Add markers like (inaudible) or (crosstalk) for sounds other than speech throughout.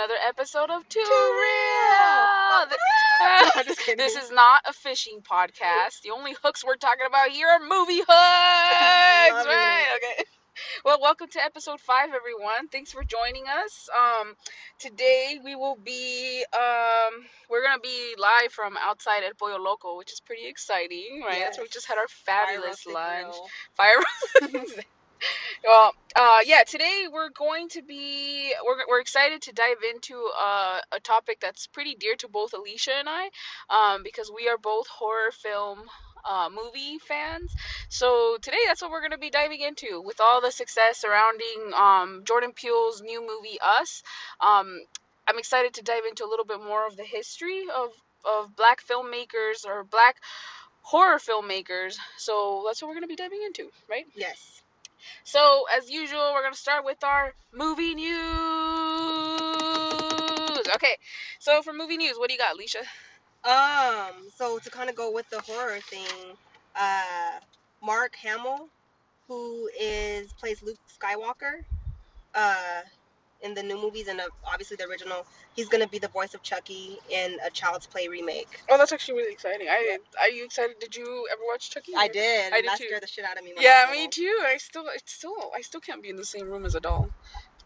Another episode of Too, Too Real. Real. (laughs) I'm just kidding. this is not a fishing podcast. The only hooks we're talking about here are movie hooks. Right? Okay. Well, welcome to episode five, everyone. Thanks for joining us. Um, today we will be um, we're gonna be live from outside El Pollo Loco, which is pretty exciting, right? That's where we just had our fabulous roasted lunch. Fire. (laughs) well, uh, yeah. Today we're going to be we're we're excited to dive into uh, a topic that's pretty dear to both Alicia and I, um, because we are both horror film. Uh, movie fans. So today that's what we're going to be diving into with all the success surrounding um, Jordan Peele's new movie Us. Um, I'm excited to dive into a little bit more of the history of, of black filmmakers or black horror filmmakers. So that's what we're going to be diving into, right? Yes. So, as usual, we're going to start with our movie news. Okay, so for movie news, what do you got, Alicia? Um. So to kind of go with the horror thing, uh, Mark Hamill, who is plays Luke Skywalker, uh, in the new movies and uh, obviously the original, he's gonna be the voice of Chucky in a Child's Play remake. Oh, that's actually really exciting. I Are you excited? Did you ever watch Chucky? I did. I did that too. scared the shit out of me. Yeah, me too. I still, it's still, I still can't be in the same room as a doll.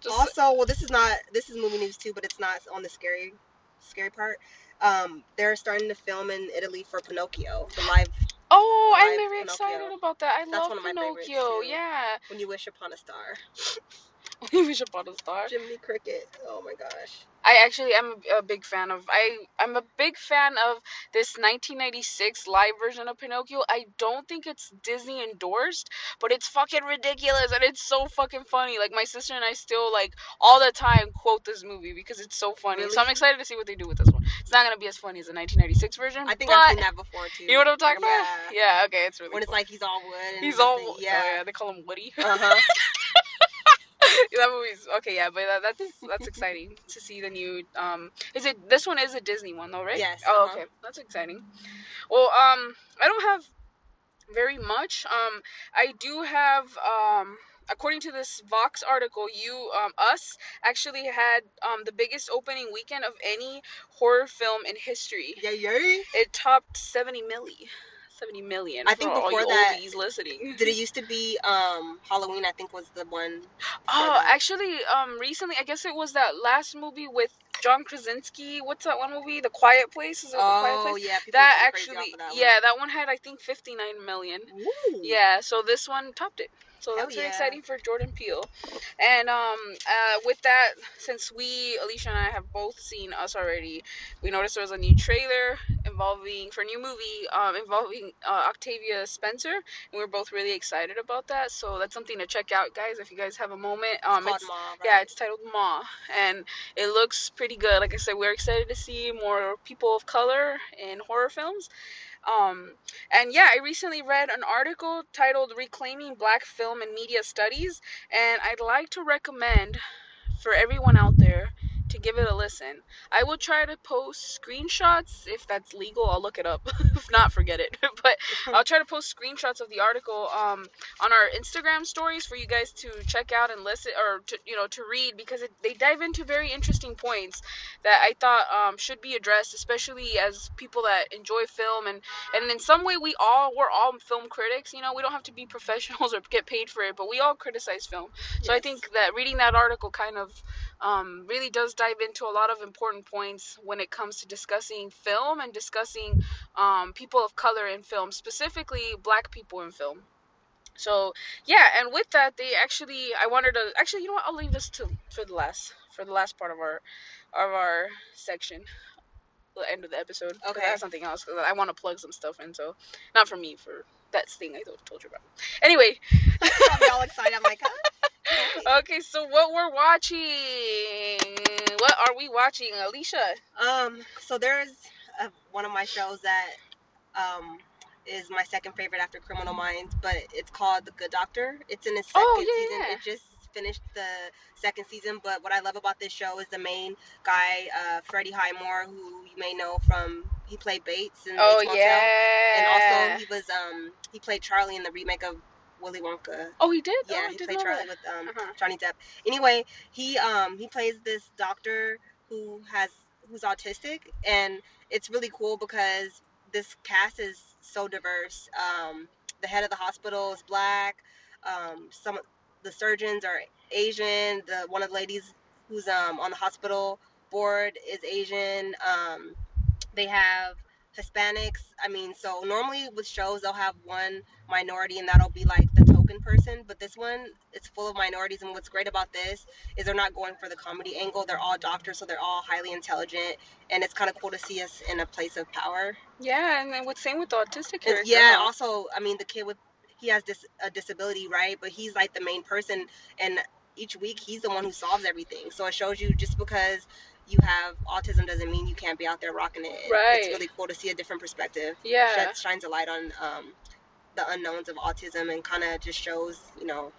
Just, also, well, this is not this is movie news too, but it's not on the scary, scary part. Um, they're starting to film in Italy for Pinocchio, the live oh, I'm very Pinocchio. excited about that. I That's love one of my Pinocchio. Yeah, "When You Wish Upon a Star." (laughs) (laughs) we should bought a star. Jiminy Cricket. Oh my gosh. I actually am a big fan of I I'm a big fan of this 1996 live version of Pinocchio. I don't think it's Disney endorsed, but it's fucking ridiculous and it's so fucking funny. Like my sister and I still like all the time quote this movie because it's so funny. So I'm excited to see what they do with this one. It's not gonna be as funny as the 1996 version. I think I've seen that before too. you know what I'm talking yeah. about? Yeah. Okay, it's really. When it's like he's all wood. And He's all everything. oh, Yeah. yeah. They call him Woody. Uh huh. (laughs) (laughs) that movie's okay. Yeah, but that, that's that's exciting to see the new. Um, is it this one is a Disney one though, right? Yes, Oh, uh-huh. okay, that's exciting. Well, um, I don't have very much. Um, I do have um. According to this Vox article, you um, us actually had um, the biggest opening weekend of any horror film in history. Yeah, yeah. It topped 70 milli, 70 million. I think before that-. (laughs) Did it used to be um Halloween? I think was the one. Oh, that. actually, um, recently, I guess it was that last movie with John Krasinski. What's that one movie? The Quiet Place. Is it the Quiet Oh Place? yeah. That actually, that yeah, that one had I think 59 million. Ooh. Yeah, so this one topped it. So Hell that's very yeah. exciting for Jordan Peele. And um, uh, with that, since we, Alicia and I, have both seen Us already, we noticed there was a new trailer involving for a new movie um, involving uh, Octavia Spencer, and we're both really excited about that. So that's something to check out, guys. If you guys have a moment, um, It's called it's- Ma, right? yeah, it's titled Ma, and it looks pretty good. Like I said, we're excited to see more people of color in horror films. Um, and yeah, I recently read an article titled Reclaiming Black Film and Media Studies, and I'd like to recommend for everyone out there give it a listen. I will try to post screenshots if that's legal. I'll look it up. (laughs) if not, forget it. (laughs) but (laughs) I'll try to post screenshots of the article um, on our Instagram stories for you guys to check out and listen or to you know to read because it, they dive into very interesting points that I thought um, should be addressed, especially as people that enjoy film and and in some way we all we're all film critics. You know, we don't have to be (laughs) professionals or get paid for it, but we all criticize film. So I think that reading that article kind of um, really does dive into a lot of important points when it comes to discussing film and discussing um, people of color in film, specifically black people in film. So yeah, and with that, they actually I wanted to actually you know what I'll leave this to for the last for the last part of our of our section, the end of the episode. Okay. I have something else 'cause I want to plug some stuff in. So not for me, for that thing I told, you about. Anyway, be all excited. I'm like, huh? (laughs) okay, so what we're watching? What are we watching, Alicia? Um, so there's uh one of my shows that um is my second favorite after Criminal Minds, but it's called The Good Doctor. It's in its second Oh, yeah, season. It just finished the second season, but what I love about this show is the main guy, uh, Freddie Highmore, who you may know from he played Bates in Oh Bates yeah. and also he was um he played Charlie in the remake of Willy Wonka. Oh, he did. Yeah, oh, he didn't played Charlie that. with um Uh-huh. Johnny Depp. Anyway, he um he plays this doctor who has who's autistic, and it's really cool because this cast is so diverse. Um, the head of the hospital is black. Um, some the surgeons are Asian. The one of the ladies who's um on the hospital board is Asian. Um, they have Hispanics. I mean, so normally with shows they'll have one minority and that'll be like the token person, but this one it's full of minorities. And what's great about this is they're not going for the comedy angle. They're all doctors, so they're all highly intelligent, and it's kind of cool to see us in a place of power. Yeah, and then with same with the autistic And character. yeah, also, I mean, the kid with he has this a disability, right? But he's like the main person, and each week he's the one who solves everything. So it shows you just because you have autism doesn't mean you can't be out there rocking it. Right. It's really cool to see a different perspective. yeah. Shines a light on um, the unknowns of autism and kind of just shows, you know,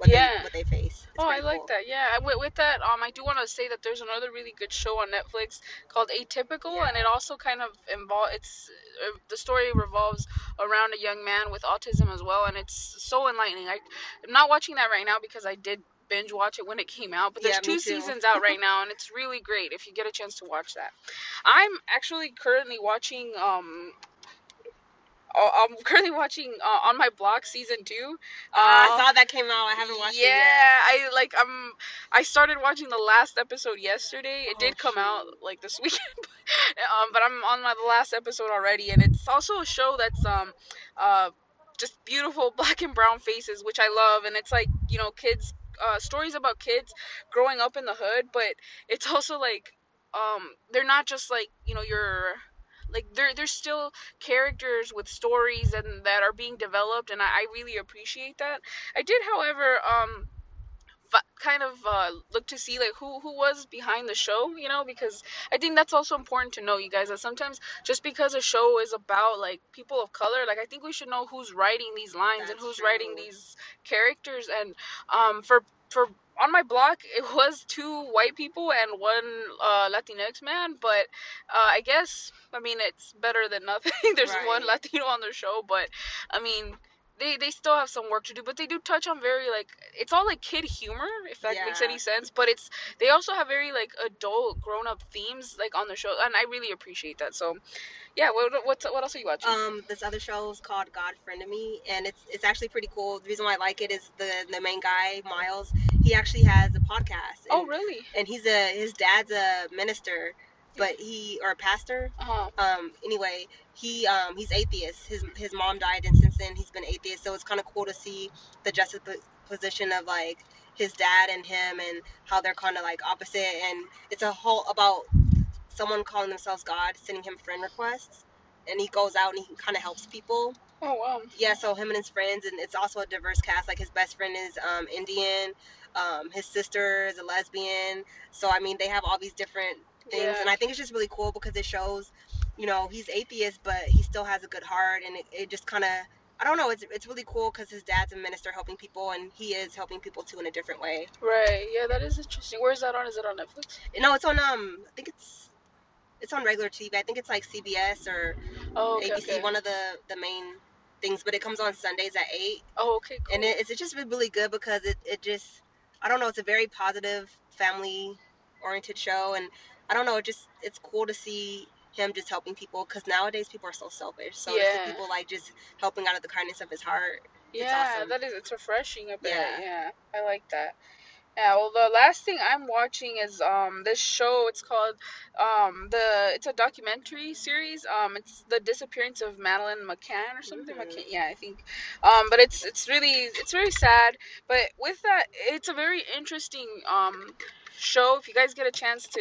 what Yeah. they what they face. It's Oh, I like cool. that. Yeah, with, with that, um, I do want to say that there's another really good show on Netflix called Atypical, Yeah. and it also kind of involve. It's uh, the story revolves around a young man with autism as well, and it's so enlightening. I, I'm not watching that right now because I did binge watch it when it came out, but there's Yeah, two seasons out right now, and it's really great if you get a chance to watch that. I'm actually currently watching um. Uh, I'm (laughs) currently watching uh, on my block season two. Uh, I saw that came out. I haven't watched yeah, it yet. Yeah, I like I'm I started watching the last episode yesterday. It Oh, did come out like this (laughs) weekend. um but I'm on my the last episode already and it's also a show that's um uh just beautiful (laughs) black and brown faces which I love and it's like, you know, kids uh stories about kids growing up in the hood, but it's also like um they're not just like, you know, your like they're they're still characters with stories and that are being developed and I, I really appreciate that. I did, however, um, kind of uh, look to see like who who was behind the show, you know, because I think that's also important to know, you guys, that sometimes just because a show is about like people of color, like I think we should know who's writing these lines and That's who's writing these characters. And um, for for on my block, (laughs) it was two white people and one uh, Latinx man, but uh, I guess I mean it's better than nothing. (laughs) There's one Latino on the show, but I mean they they still have some work to do, but they do touch on very like it's all like kid humor, if that makes any sense. But it's they also have very like adult, grown up themes like on the show, and I really appreciate that. So, yeah, what what what else are you watching? Um, this other show is called God Friended Me, and it's it's actually pretty cool. The reason why I like it is the the main guy Miles. He actually has a podcast. And, oh really? and he's a his dad's a minister, but he or a pastor. Uh huh. Um, anyway, he um he's atheist. His his mom died, and since then he's been atheist. So it's kind of cool to see the juxtaposition of like his dad and him, and how they're kind of like opposite. And it's a whole about someone calling themselves God, sending him friend requests, and he goes out and he kind of helps people. Oh wow. Yeah, so him and his friends, and it's also a diverse cast. Like his best friend is um, Indian, um, his sister is a lesbian. So I mean, they have all these different things, Yeah. and I think it's just really cool because it shows, you know, he's atheist, but he still has a good heart, and it, it just kind of. I don't know. It's it's really cool because his dad's a minister helping people, and he is helping people too in a different way. Right. Yeah, that is interesting. Where is that on? Is it on Netflix? No, it's on um. I think it's it's on regular TV. I think it's like CBS or Oh okay. ABC, okay. one of the the main things. But it comes on Sundays at eight. Oh okay. Cool. and it, it's just been really good because it, it just I don't know it's a very positive family oriented show and I don't know it just it's cool to see him just helping people because nowadays people are so selfish so Yeah. people like just helping out of the kindness of his heart it's Yeah, awesome. that is it's refreshing a bit. Yeah. Yeah. I like that. Yeah, well the last thing I'm watching is um this show it's called um the it's a documentary series. Um it's the disappearance of Madeleine McCann or something. Mhm. McCann, yeah, I think. Um but it's it's really it's very sad, but with that it's a very interesting um show if you guys get a chance to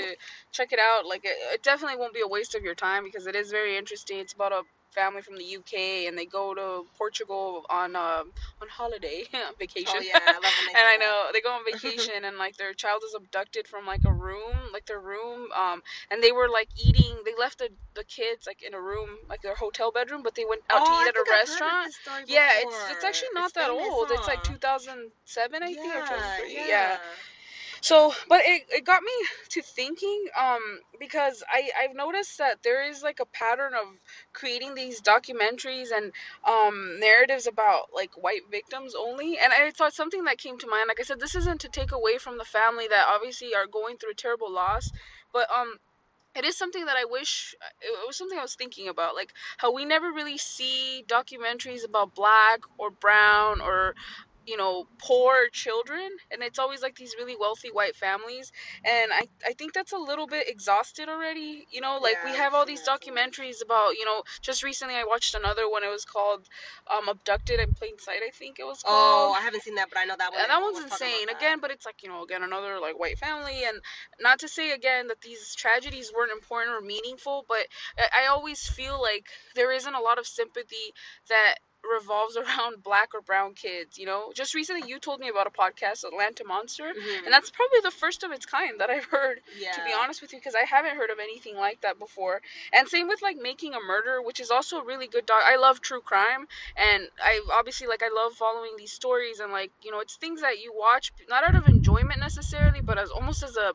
check it out like it, it definitely won't be a waste of your time because it is very interesting it's about a family from the UK and they go to Portugal on um on holiday (laughs) vacation. oh yeah I love when (laughs) and I know they go on vacation and like their child is abducted from like a room, like their room, um, and they were like eating. They left the the kids like in a room, like their hotel bedroom, but they went out oh, to eat I at a think I've heard of restaurant. this story Yeah, it's it's actually not that famous, old. It's like 2007, I think, or 2003. yeah. Yeah. So, but it, it got me to thinking, um, because I, I've noticed that there is like a pattern of creating these documentaries and um, narratives about like white victims only. And I thought something that came to mind, like I said, this isn't to take away from the family that obviously are going through a terrible loss, but um, it is something that I wish it was something I was thinking about, like how we never really see documentaries about black or brown or you know poor children and it's always like these really wealthy white families and i i think that's a little bit exhausted already you know like we have all these yeah. documentaries about you know just recently i watched another one it was called um abducted in plain sight i think it was called Oh, I haven't seen that, but I know that one. and that one's was talking about insane that. again but it's like you know again another like white family and not to say again that these tragedies weren't important or meaningful but i, I always feel like there isn't a lot of sympathy that revolves (laughs) around black or brown kids you know just recently you told me about a podcast atlanta monster Mhm. and that's probably the first of its kind that i've heard yeah. to be honest with you because i haven't heard of anything like that before and same with like making a murderer which is also a really good doc i love true crime and i obviously like i love following these stories and like you know it's things that you watch not out of enjoyment necessarily but as almost as a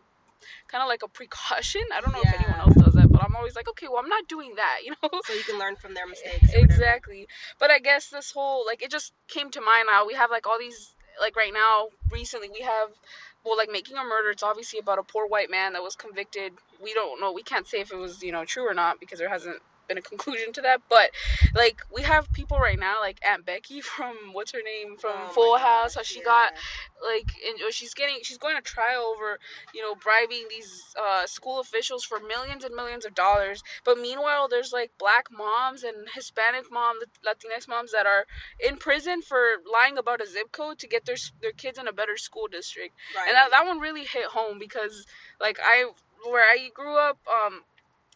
kind of like a precaution i don't know if anyone else does that but i'm always like okay well i'm not doing that (laughs) you know? So you can learn from their mistakes. exactly. But i guess this whole like it just came to mind now. We have like all these like right now recently we have well like making a murderer. It's obviously about a poor white man that was convicted. We don't know we can't say if it was you know true or not because there hasn't been a conclusion to that but like we have people right now like aunt becky (laughs) from what's her name from Oh full house how she yeah. got like and she's getting she's going to trial over you know bribing these uh, school officials for millions and millions of dollars but meanwhile there's like black moms and hispanic moms, latinx moms that are in prison for lying about a zip code to get their their kids in a better school district Right. and that, that one really hit home because like i where i grew up um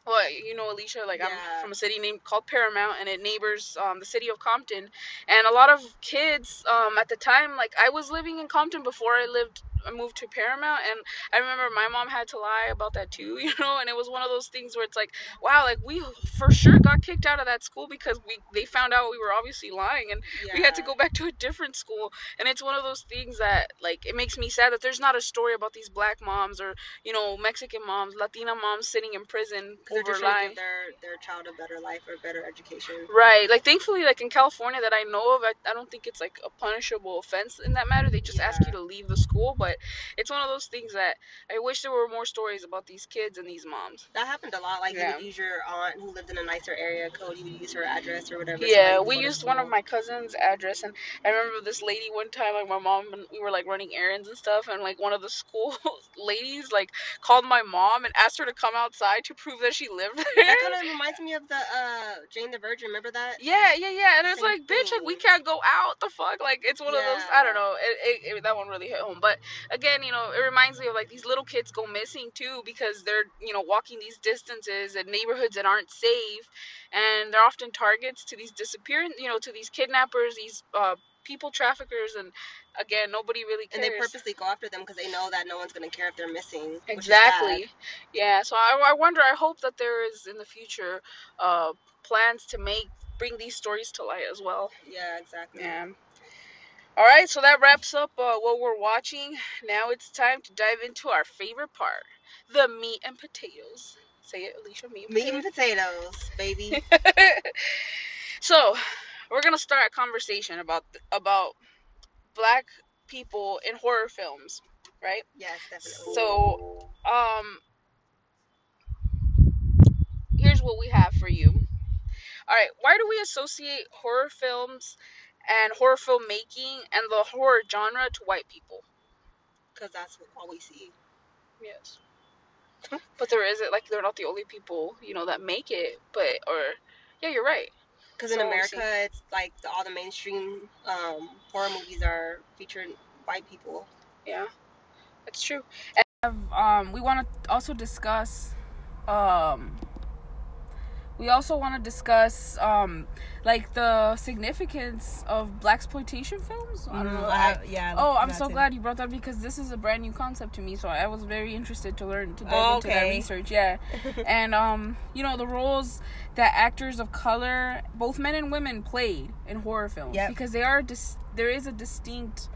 well, you know, Alicia, like Yeah. I'm from a city named called Paramount, and it neighbors um, the city of Compton. And a lot of kids um, at the time, like I was living in Compton before I lived, I moved to Paramount, and I remember my mom had to lie about that too, (laughs) you know. And it was one of those things where it's like, wow, like we for sure got kicked out of that school because we they found out we were obviously lying, and we had to go back to a different school. And it's one of those things that like it makes me sad that there's not a story about these black moms or you know Mexican moms, Latina moms sitting in prison over just trying to lying. give their their child a better life or better education. Right. Like thankfully like in California that I know of, I, I don't think it's like a punishable offense in that matter. They just ask you to leave the school, but it's one of those things that I wish there were more stories about these kids and these moms. That happened a lot. Like Yeah. you would use your aunt who lived in a nicer area code. You would use her address or whatever. Yeah, could we used one of my cousin's address, and I remember this lady one time, like my mom, and we were like running errands and stuff, and like one of the school (laughs) ladies like called my mom and asked her to come outside to prove that she lived there. That kind of reminds me of the uh Jane the Virgin. Remember that? Yeah, yeah, yeah, and it's Same like, bitch, like we can't go out. The fuck, like it's one of those. I don't know. It, it, it that one really hit home. But again, you know, it reminds me of like these little kids go missing too because they're you know walking these distances in neighborhoods that aren't safe, and they're often targets to these disappearance, you know, to these kidnappers, these uh, people traffickers, and again, nobody really cares. And they purposely go after them because they know that no one's gonna care if they're missing. Exactly. Yeah. So I, I wonder. I hope that there is in the future uh, plans to make bring these stories to light as well. Yeah, exactly. Yeah. All right, so that wraps up uh, what we're watching. Now it's time to dive into our favorite part, the meat and potatoes. Say it, Alicia. Meat and Meat and potatoes, baby. (laughs) so, we're gonna start a conversation about about black people in horror films, right? yes, definitely. So, um, here's what we have for you. All right, why do we associate horror films and horror filmmaking and the horror genre to white people? because that's what all we see. Yes. But there isn't like they're not the only people, you know, that make it. But or yeah, you're right. Because in So we America, it's like the, all the mainstream um, horror movies are featuring white people. Yeah, that's true. And um, we want to also discuss. Um, we also want to discuss um, like the significance of black exploitation films. I don't know. I- yeah. Oh, I'm so glad you brought that because this is a brand new concept to me. So I was very interested to learn to dive Oh, into that research. Yeah, (laughs) and um, you know the roles that actors of color, both men and women, played in horror films Yep. because they are dis- there is a distinct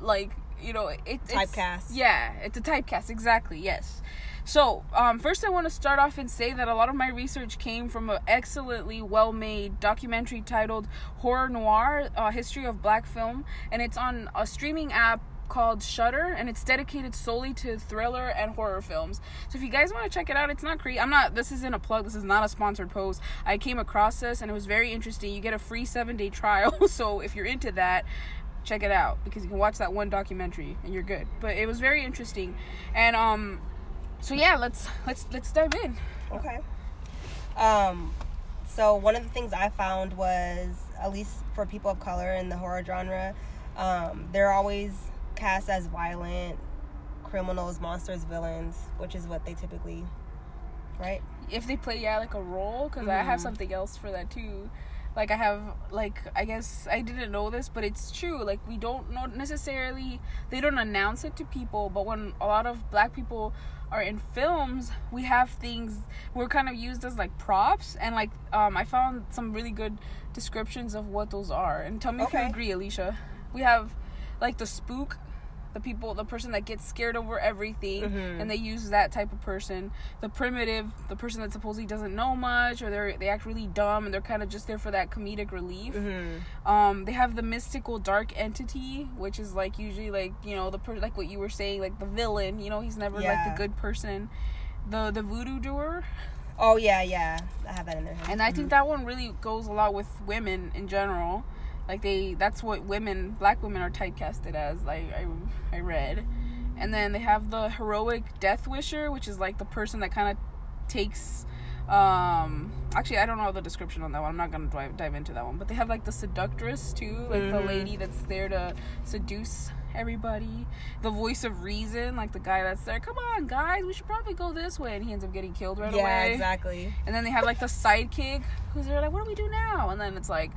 like you know, it, it's Typecast. Yeah, it's a typecast. Exactly. Yes. So, um, first, I want to start off and say that a lot of my research came from an excellently well made documentary titled Horror Noire uh, History of Black Film, and it's on a streaming app called Shudder, and it's dedicated solely to thriller and horror films. So if you guys want to check it out, it's not creepy. I'm not. This isn't a plug. This is not a sponsored post. I came across this and it was very interesting. You get a free seven day trial. (laughs) so if you're into that, check it out because you can watch that one documentary and you're good. But it was very interesting, and um, so yeah, let's let's let's dive in. Okay. Um, so one of the things I found was, at least for people of color in the horror genre, um, they're always cast as violent criminals, monsters, villains, which is what they typically, right? If they play yeah like a role, because I have Mhm. something else for that too. Like I have like I guess I didn't know this, but it's true. Like we don't know necessarily they don't announce it to people, but when a lot of black people are in films, we have things we're kind of used as like props and like um I found some really good descriptions of what those are. And tell me if you agree, Alicia. We have like the spook, the people the person that gets scared over everything Mhm. and they use that type of person. The primitive, the person that supposedly doesn't know much or they're they act really dumb and they're kind of just there for that comedic relief. Mm-hmm. Um, they have the mystical dark entity, which is like usually like you know the per- like what you were saying, like the villain. You know, he's never like the good person. The the voodoo doer, Oh yeah, yeah. I have that in there. and I think that one really goes a lot with women in general. Like they, that's what women, black women, are typecasted as. Like I, I read, and then they have the heroic death wisher, which is like the person that kind of takes. Um, actually, I don't know the description on that one. I'm not gonna dive, dive into that one. But they have like the seductress too, like the Mhm. lady that's there to seduce everybody. The voice of reason, like the guy that's there. Come on, guys, we should probably go this way, and he ends up getting killed right away. yeah, away. exactly. And then they have like the sidekick who's there like, what do we do now? And then it's like,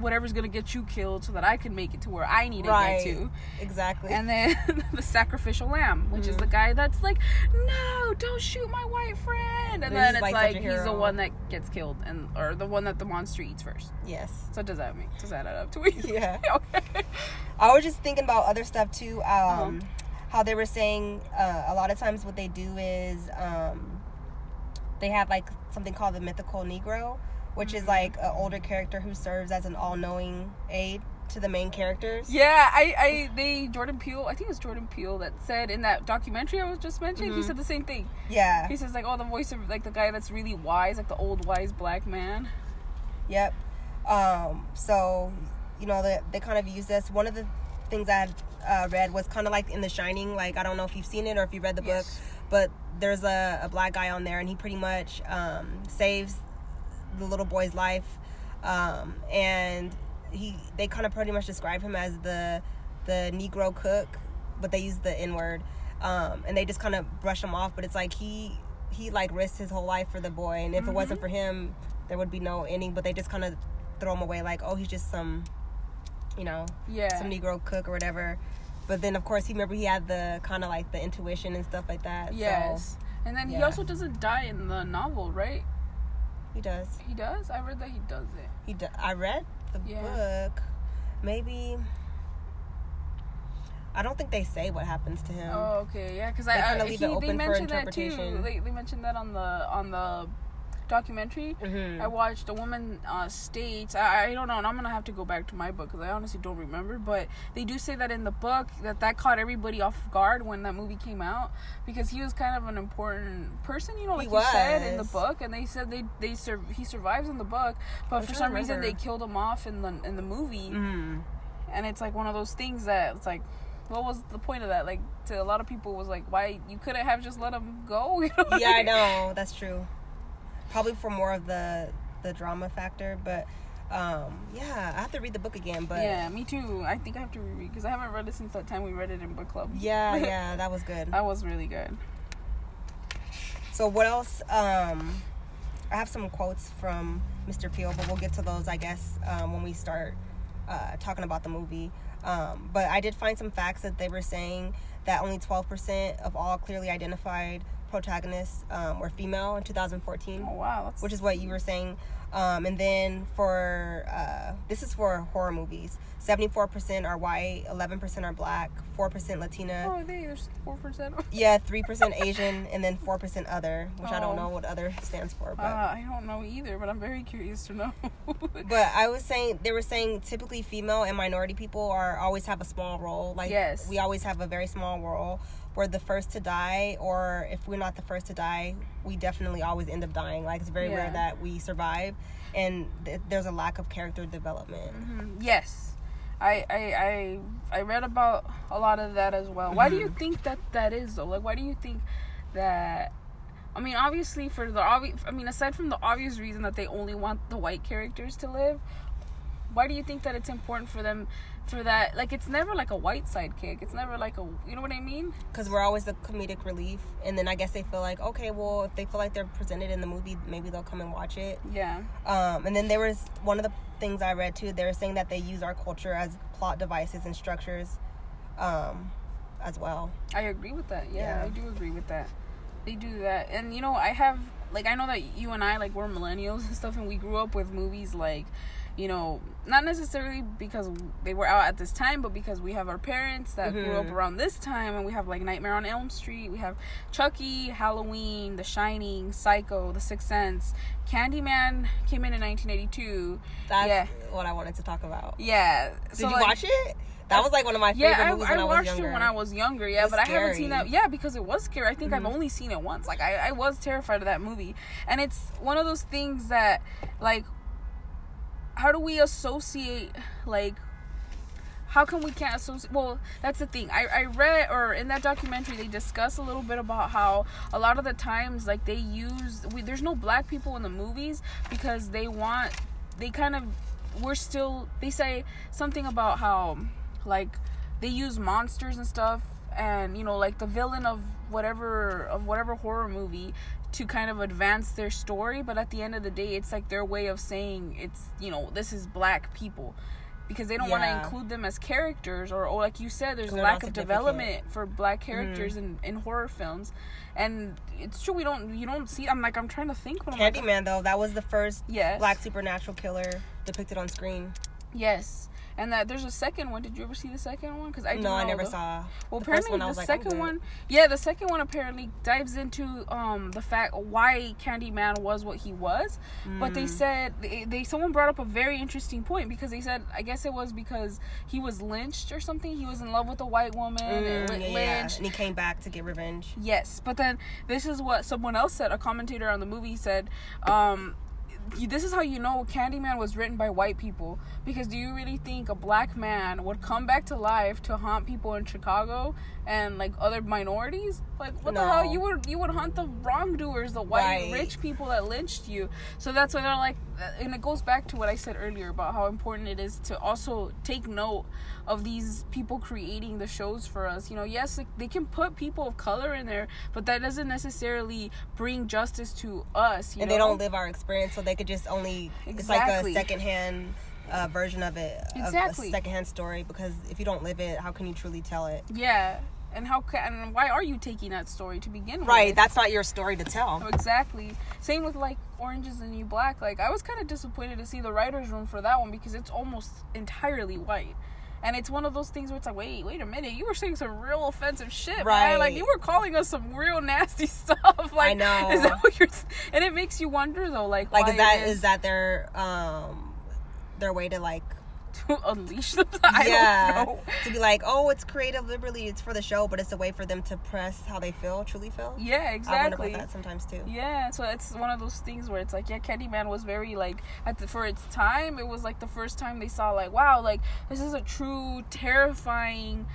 whatever's gonna get you killed so that I can make it to where I need to Right. get to. Exactly. And then (laughs) the sacrificial lamb, which is Mhm. the guy that's like, no, don't shoot my white friend. And then it's like like, he's the one that gets killed, and or the one that the monster eats first. yes. So does that make does that add up to it? Yeah. (laughs) okay. I was just thinking about other stuff too. Um, Uh-huh. How they were saying uh, a lot of times what they do is um, they have like something called the mythical Negro, which is like an older character who serves as an all-knowing aid to the main characters. Yeah, I, I, they, Jordan Peele, I think it was Jordan Peele that said in that documentary I was just mentioning, he Mhm. said the same thing. Yeah. He says like, oh, the voice of like the guy that's really wise, like the old wise black man. Yep. Um, so, you know, they, they kind of use this. One of the things I had uh, read was kind of like in The Shining. Like, I don't know if you've seen it or if you read the book, but there's a, a black guy on there, and he pretty much um, saves the little boy's life. Um, and he they kind of pretty much describe him as the the Negro cook, but they use the N word. Um, and they just kind of brush him off, but it's like he he like risked his whole life for the boy, and if it wasn't for him, there would be no ending. But they just kind of throw him away, like oh he's just some, you know, Yeah. some Negro cook or whatever. But then of course he remember he had the kind of like the intuition and stuff like that. Yes. So and then he also doesn't die in the novel, right? He does. He does. I read that he does it. He do- I read the Yeah. book. Maybe. I don't think they say what happens to him. Oh, okay, yeah, because I, I leave he, it they mentioned that too. They, they mentioned that on the on the documentary. Mhm. I watched a woman uh, states. I, I don't know, and I'm gonna have to go back to my book because I honestly don't remember. But they do say that in the book that that caught everybody off guard when that movie came out because he was kind of an important person, you know, like He you said in the book. And they said they they sur- he survives in the book, but I'm for some reason they killed him off in the in the movie. Mhm. and it's like one of those things that it's like what was the point of that like to a lot of people was like why you couldn't have just let him go (laughs) you know? Yeah, I know that's true. Probably for more of the the drama factor, but um, yeah, I have to read the book again. But yeah me too i think i have to reread because i haven't read it since that time we read it in book club yeah, (laughs) yeah, that was good. that was really good So what else? Um, I have some quotes from Mr. Peele, but we'll get to those, I guess, um, when we start uh, talking about the movie. Um, but I did find some facts that they were saying that only 12% of all clearly identified protagonists um, were female in 2014, oh wow that's which is what you were saying. Um, and then for uh, this is for horror movies. Seventy four percent are white, eleven percent are black, four percent Latina. Oh, they there's four percent. (laughs) Yeah, three percent Asian, and then four percent other, which I Oh. don't know what other stands for. But Uh, I don't know either, but I'm very curious to know. (laughs) but I was saying they were saying typically female and minority people are always have a small role. Like Yes. we always have a very small role. We're the first to die, or if we're not the first to die, we definitely always end up dying. Like it's very Yeah. rare that we survive, and th- there's a lack of character development. Mhm. Yes, I, I I I read about a lot of that as well. Why do you Mhm. think that that is though? Like, why do you think that? I mean, obviously, for the obvious, I mean, aside from the obvious reason that they only want the white characters to live, why do you think that it's important for them? For that, like, it's never like a white sidekick. It's never like a, you know what I mean? because we're always the comedic relief and then i guess they feel like okay well if they feel like they're presented in the movie maybe they'll come and watch it Yeah. um, and then there was one of the things i read too they were saying that they use our culture as plot devices and structures um, as well I agree with that. Yeah, Yeah. I do agree with that. They do that. And you know, I have like I know that you and I like we're millennials and stuff and we grew up with movies like you know, not necessarily because they were out at this time, but because we have our parents that grew up Mhm. around this time, and we have like Nightmare on Elm Street, we have Chucky, Halloween, The Shining, Psycho, The Sixth Sense, Candyman came in in 1982. that's Yeah. what i wanted to talk about Yeah, did you watch it that was like one of my favorite yeah, movies I, when I watched younger it when I was younger. Yeah, was but I haven't seen that. Yeah, because it was scary. I think I've Mhm. only seen it once. Like I, I was terrified of that movie, and it's one of those things that, like, how do we associate like? How come we can't associate? Well, that's the thing. I, I read, or in that documentary, they discuss a little bit about how a lot of the times, like, they use, we, there's no black people in the movies because they want, they kind of, we're still, they say something about how, like, they use monsters and stuff, and, you know, like, the villain of whatever, of whatever horror movie to kind of advance their story, but at the end of the day, it's like their way of saying it's, you know, this is black people. Because they don't want to include them as characters or, or like you said there's a lack of development for black characters mm-hmm. in, in horror films. And it's true we don't you don't see i'm like i'm trying to think but I'm like, candyman though that was the first yes. black supernatural killer depicted on screen. Yes and that there's a second one did you ever see the second one because i no i never the- saw well, apparently the like, I'm second one, yeah, the second one apparently dives into um the fact why Candyman was what he was. But they Mm. said they, they someone brought up a very interesting point because they said I guess it was because he was lynched or something. He was in love with a white woman and Mm, li- yeah, yeah. and he came back to get revenge Yes, but then this is what someone else said. A commentator on the movie said, um, "This is how you know Candyman was written by white people because do you really think a black man would come back to life to haunt people in Chicago and like other minorities? Like what the hell? You would you would hunt the wrongdoers, the white Right. rich people that lynched you. So that's why they're like, and it goes back to what I said earlier about how important it is to also take note of these people creating the shows for us. You know, yes, like, they can put people of color in there, but that doesn't necessarily bring justice to us. You and know? they don't live our experience, so they could just only Exactly. it's like a secondhand uh, version of it, of Exactly. a secondhand story. Because if you don't live it, how can you truly tell it? Yeah, and how can and why are you taking that story to begin with? Right, that's not your story to tell. Exactly. Same with like Orange is the New Black. Like I was kind of disappointed to see the writers' room for that one because it's almost entirely white. And it's one of those things where it's like, wait, wait a minute, you were saying some real offensive shit, man. Like you were calling us some real nasty (laughs) stuff. Like, I know. Is that what you're? And it makes you wonder though, like, Like is that is... is that their um their way to like (laughs) to unleash them? (laughs) I yeah to be like oh it's creative liberally, it's for the show but it's a way for them to press how they feel truly feel. Yeah, I wonder exactly. about that sometimes too. Yeah, so it's one of those things where it's like, yeah, Candyman was very like at the for its time, it was like the first time they saw like, wow, like this is a true terrifying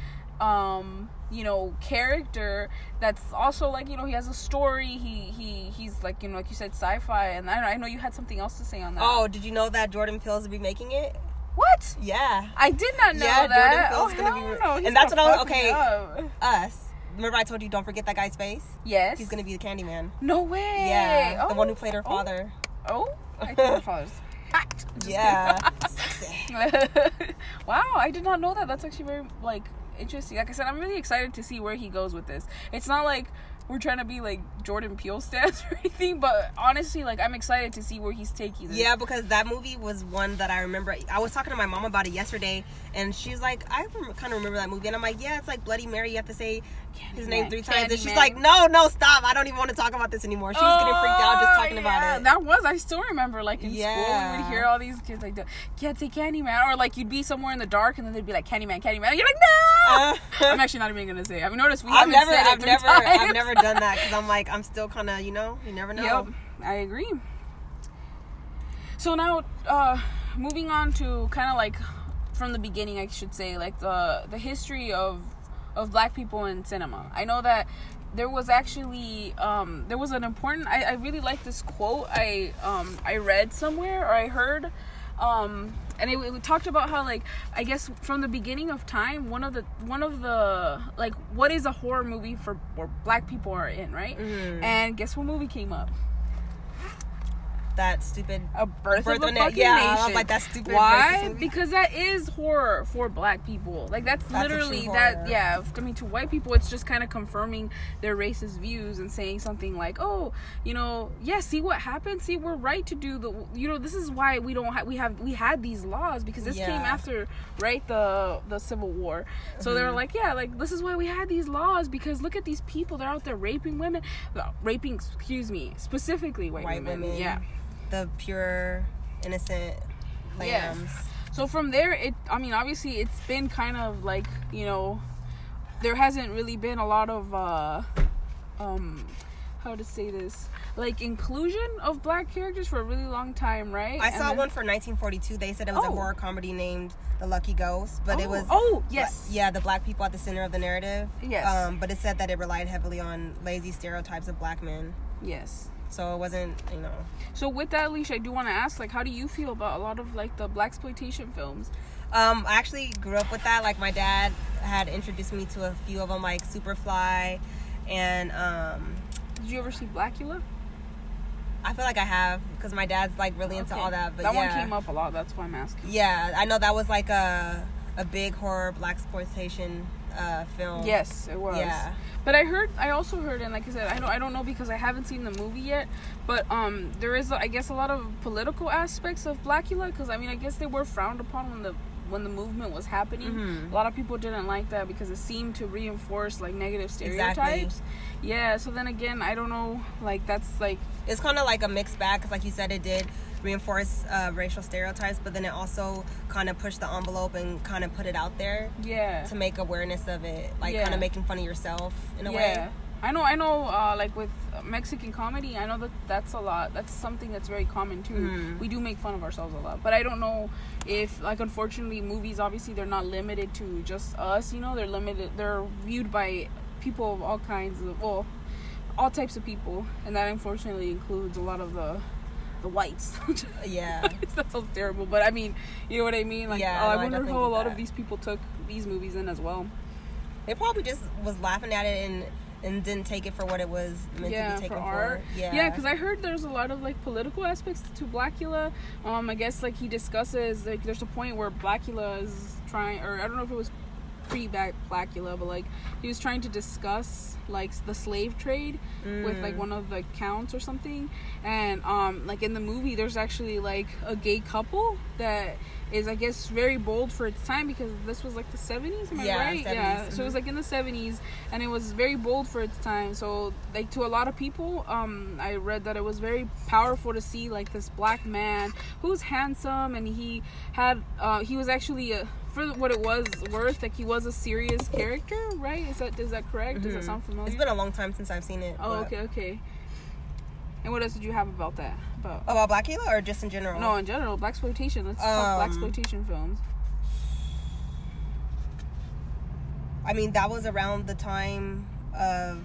um you know character that's also like you know he has a story he he he's like you know like you said sci-fi and I, I know you had something else to say on that Oh, did you know that Jordan Peele's will be making it? What Yeah, i did not know Yeah, that Jordan oh, Peele's gonna be- no. and that's what I- me okay. up. us. Remember I told you don't forget that guy's face? yes He's gonna be the Candyman. no way Yeah, the oh. one who played her oh, father. oh i think her (laughs) father's hot Yeah, sexy. (laughs) wow, I did not know that. That's actually very like interesting. Like I said, I'm really excited to see where he goes with this. It's not like we're trying to be like Jordan Peele stats (laughs) or anything, but honestly, like I'm excited to see where he's taking this. Yeah, because that movie was one that I remember. I was talking to my mom about it yesterday, and she's like, I kind of remember that movie, and I'm like, yeah, it's like Bloody Mary. You have to say his name three times, and she's like, no, no, stop. I don't even want to talk about this anymore. She was getting freaked out just talking Oh, about it. That was I still remember like in school we would hear all these kids like can't say Candyman or like you'd be somewhere in the dark and then they'd be like Candyman, Candyman. And you're like no. I'm actually not even gonna say. it. I've noticed we I've haven't never, I've never, times. I've never done that because I'm like, I'm still kind of, you know, you never know. Yep, I agree. So now, uh, moving on to kind of like from the beginning, I should say, like the the history of of Black people in cinema. I know that there was actually um, there was an important. I, I really like this quote I um, I read somewhere or I heard. Um, and it, it talked about how like I guess from the beginning of time, one of the one of the like what is a horror movie for or black people are in, right? Mhm. And guess what movie came up? That stupid. A Birth, Birth of a of a- fucking yeah, Nation. like, that stupid Why? Because that is horror for black people. Like that's, That's literally that. horror. Yeah. I mean, to white people, it's just kind of confirming their racist views and saying something like, "Oh, you know, yeah, see what happened. See, we're right to do the. You know, this is why we don't have we have we had these laws because this came after right the the Civil War. So they were Mhm. like, yeah, like this is why we had these laws because look at these people. They're out there raping women, well, raping. Excuse me, specifically white, White women. women. Yeah. The pure, innocent lambs. Yeah. So from there, it. I mean, obviously, it's been kind of like you know, there hasn't really been a lot of uh, um, how to say this, like inclusion of black characters for a really long time, right? I And saw then- one for 1942. They said it was a Oh. horror comedy named The Lucky Ghost, but it Oh, was Oh yes. yeah, the black people at the center of the narrative. Yes. Um, but it said that it relied heavily on lazy stereotypes of black men. Yes. So it wasn't, you know. So with that, Alicia, I do want to ask, like, how do you feel about a lot of like the black exploitation films? Um, I actually grew up with that. Like my dad had introduced me to a few of them, like Superfly, and um, Did you ever see Blackula? I feel like I have because my dad's like really into Okay. all that. But that yeah, one came up a lot. That's why I'm asking. yeah, I know that was like a a big horror black exploitation uh, film. Yes, it was. Yeah. But I heard, I also heard, and like I said, I don't, I don't know because I haven't seen the movie yet. But um, there is, I guess, a lot of political aspects of Blackula because I mean, I guess they were frowned upon when the when the movement was happening. Mhm. A lot of people didn't like that because it seemed to reinforce like negative stereotypes. Exactly. Yeah. So then again, I don't know. Like that's like it's kind of like a mixed bag because like you said it did reinforce uh, racial stereotypes but then it also kind of pushed the envelope and kind of put it out there yeah. to make awareness of it like Yeah. kind of making fun of yourself in a yeah. way I know, I know, uh, like with Mexican comedy, I know that that's a lot. That's something that's very common too. Mhm. We do make fun of ourselves a lot, but I don't know if, like, unfortunately, movies obviously they're not limited to just us. You know, they're limited. They're viewed by people of all kinds of, well, all types of people, and that unfortunately includes a lot of the, the whites. (laughs) yeah (laughs) that sounds terrible, but I mean, you know what I mean. Like, Yeah, uh, I I wonder how a lot of these people took these movies in as well. they probably just was laughing at it and and didn't take it for what it was meant yeah, to be taken for for, yeah yeah, because I heard there's a lot of like political aspects to Blackula. Um, I guess like he discusses like there's a point where Blackula is trying, or I don't know if it was pre Blackula, but like he was trying to discuss like the slave trade with like Mm. one of the counts or something, and um, like in the movie there's actually like a gay couple that is I guess very bold for its time because this was like the 70s, am I Yeah, right? 70s, yeah. So it mhm. was like in the 70s and it was very bold for its time. So like to a lot of people, um I read that it was very powerful to see like this black man who's handsome and he had uh he was actually a for what it was worth, like he was a serious character, right? Is that is that correct? Does that Mhm. sound familiar? It's been a long time since i've seen it oh, okay, okay. And what else did you have about that? About about blackula or just in general no, in general, black exploitation. Let's talk black Um, exploitation films. I mean, that was around the time of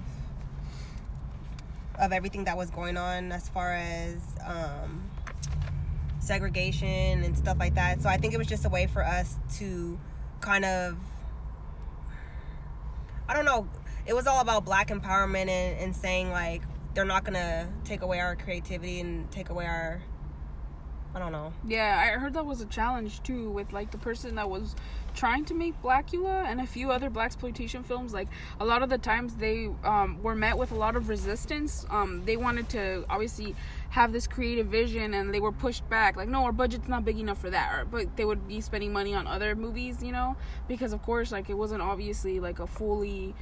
of everything that was going on as far as um, segregation and stuff like that. So I think it was just a way for us to kind of I don't know. It was all about black empowerment and, and saying like they're not gonna take away our creativity and take away our I don't know. Yeah, I heard that was a challenge too with like the person that was trying to make Blackula and a few other black exploitation films. Like a lot of the times they um, were met with a lot of resistance. Um, they wanted to obviously have this creative vision and they were pushed back. Like no, our budget's not big enough for that. Or, but they would be spending money on other movies, you know, because of course like it wasn't obviously like a fully